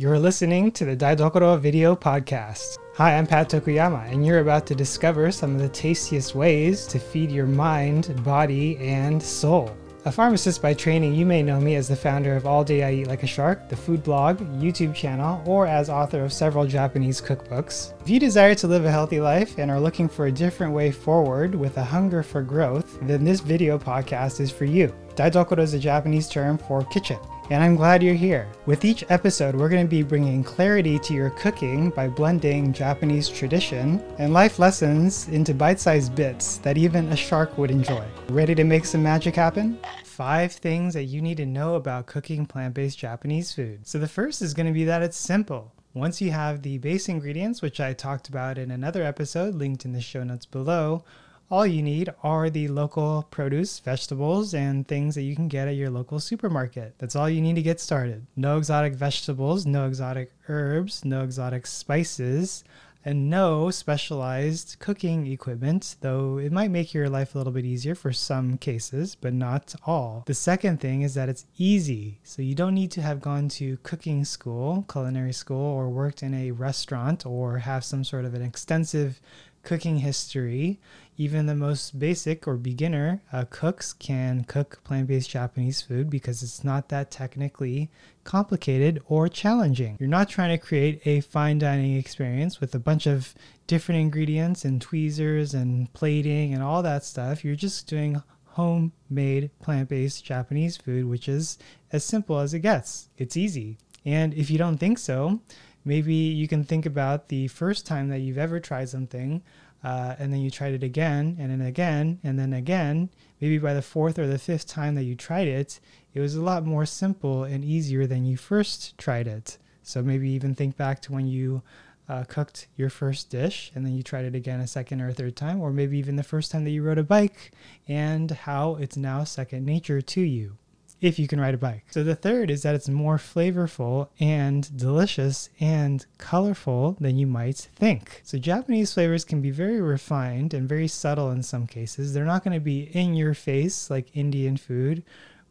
You're listening to the Daidokoro Video Podcast. Hi, I'm Pat Tokuyama, and you're about to discover some of the tastiest ways to feed your mind, body, and soul. A pharmacist by training, you may know me as the founder of All Day I Eat Like a Shark, the food blog, YouTube channel, or as author of several Japanese cookbooks. If you desire to live a healthy life and are looking for a different way forward with a hunger for growth, then this video podcast is for you. Daidokoro is a Japanese term for kitchen and I'm glad you're here. With each episode, we're going to be bringing clarity to your cooking by blending Japanese tradition and life lessons into bite sized bits that even a shark would enjoy. Ready to make some magic happen? Five things that you need to know about cooking plant based Japanese food. So, the first is going to be that it's simple. Once you have the base ingredients, which I talked about in another episode linked in the show notes below, all you need are the local produce, vegetables, and things that you can get at your local supermarket. That's all you need to get started. No exotic vegetables, no exotic herbs, no exotic spices, and no specialized cooking equipment, though it might make your life a little bit easier for some cases, but not all. The second thing is that it's easy. So you don't need to have gone to cooking school, culinary school, or worked in a restaurant or have some sort of an extensive cooking history, even the most basic or beginner uh, cooks can cook plant based Japanese food because it's not that technically complicated or challenging. You're not trying to create a fine dining experience with a bunch of different ingredients and tweezers and plating and all that stuff. You're just doing homemade plant based Japanese food, which is as simple as it gets. It's easy. And if you don't think so, maybe you can think about the first time that you've ever tried something uh, and then you tried it again and then again and then again. Maybe by the fourth or the fifth time that you tried it it was a lot more simple and easier than you first tried it. So maybe even think back to when you uh, cooked your first dish and then you tried it again a second or a third time or maybe even the first time that you rode a bike and how it's now second nature to you if you can ride a bike. So the third is that it's more flavorful and delicious and colorful than you might think. So Japanese flavors can be very refined and very subtle in some cases. They're not going to be in your face like Indian food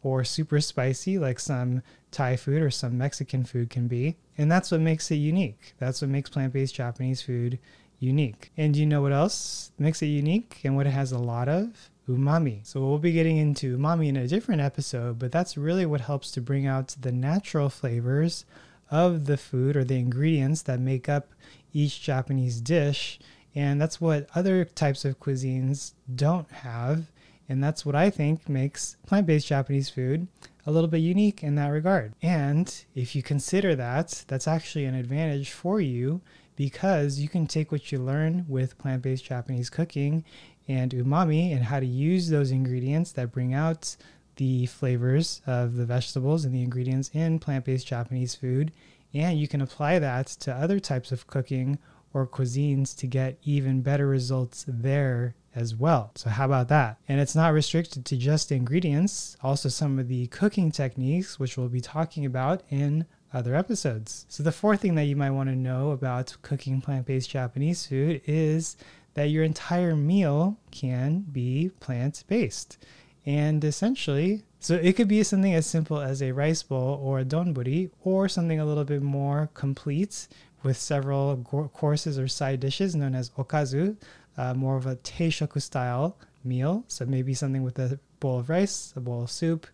or super spicy like some Thai food or some Mexican food can be. And that's what makes it unique. That's what makes plant-based Japanese food unique. And you know what else makes it unique and what it has a lot of? Umami. So we'll be getting into umami in a different episode, but that's really what helps to bring out the natural flavors of the food or the ingredients that make up each Japanese dish. And that's what other types of cuisines don't have. And that's what I think makes plant based Japanese food a little bit unique in that regard. And if you consider that, that's actually an advantage for you because you can take what you learn with plant based Japanese cooking and umami and how to use those ingredients that bring out the flavors of the vegetables and the ingredients in plant based Japanese food. And you can apply that to other types of cooking or cuisines to get even better results there as well. So, how about that? And it's not restricted to just ingredients, also some of the cooking techniques, which we'll be talking about in other episodes. So, the fourth thing that you might want to know about cooking plant based Japanese food is that your entire meal can be plant based. And essentially, so it could be something as simple as a rice bowl or a donburi, or something a little bit more complete with several courses or side dishes known as okazu, uh, more of a teishoku style meal. So maybe something with a bowl of rice, a bowl of soup,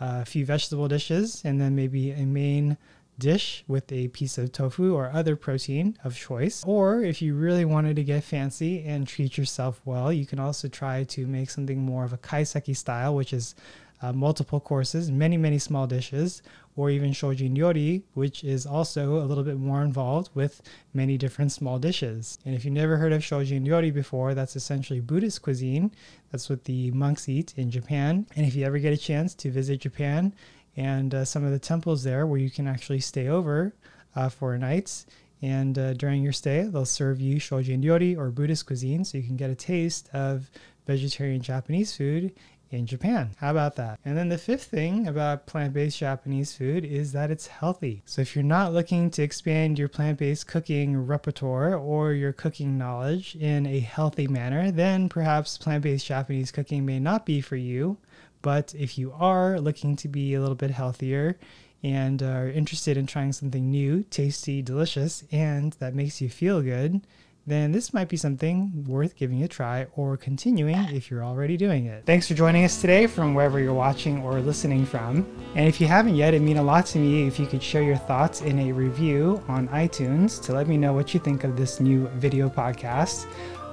uh, a few vegetable dishes, and then maybe a main dish with a piece of tofu or other protein of choice. Or if you really wanted to get fancy and treat yourself well, you can also try to make something more of a kaiseki style, which is uh, multiple courses, many, many small dishes, or even shojin ryori, which is also a little bit more involved with many different small dishes. And if you've never heard of shojin ryori before, that's essentially Buddhist cuisine. That's what the monks eat in Japan. And if you ever get a chance to visit Japan, and uh, some of the temples there where you can actually stay over uh, for nights. And uh, during your stay, they'll serve you shojin ryori or Buddhist cuisine so you can get a taste of vegetarian Japanese food in Japan. How about that? And then the fifth thing about plant based Japanese food is that it's healthy. So if you're not looking to expand your plant based cooking repertoire or your cooking knowledge in a healthy manner, then perhaps plant based Japanese cooking may not be for you. But if you are looking to be a little bit healthier and are interested in trying something new, tasty, delicious, and that makes you feel good, then this might be something worth giving a try or continuing if you're already doing it. Thanks for joining us today from wherever you're watching or listening from. And if you haven't yet, it'd mean a lot to me if you could share your thoughts in a review on iTunes to let me know what you think of this new video podcast.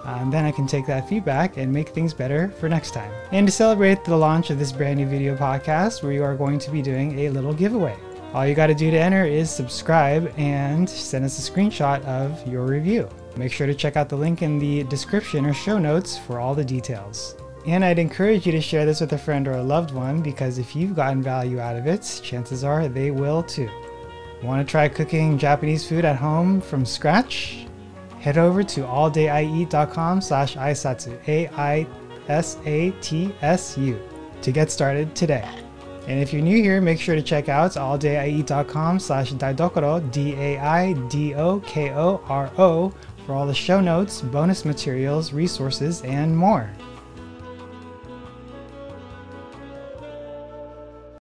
Um, then I can take that feedback and make things better for next time. And to celebrate the launch of this brand new video podcast, we are going to be doing a little giveaway. All you got to do to enter is subscribe and send us a screenshot of your review. Make sure to check out the link in the description or show notes for all the details. And I'd encourage you to share this with a friend or a loved one because if you've gotten value out of it, chances are they will too. Want to try cooking Japanese food at home from scratch? Head over to alldayieat.com slash aisatsu, A-I-S-A-T-S-U, to get started today. And if you're new here, make sure to check out alldayieat.com slash daidokoro, D-A-I-D-O-K-O-R-O, for all the show notes, bonus materials, resources, and more.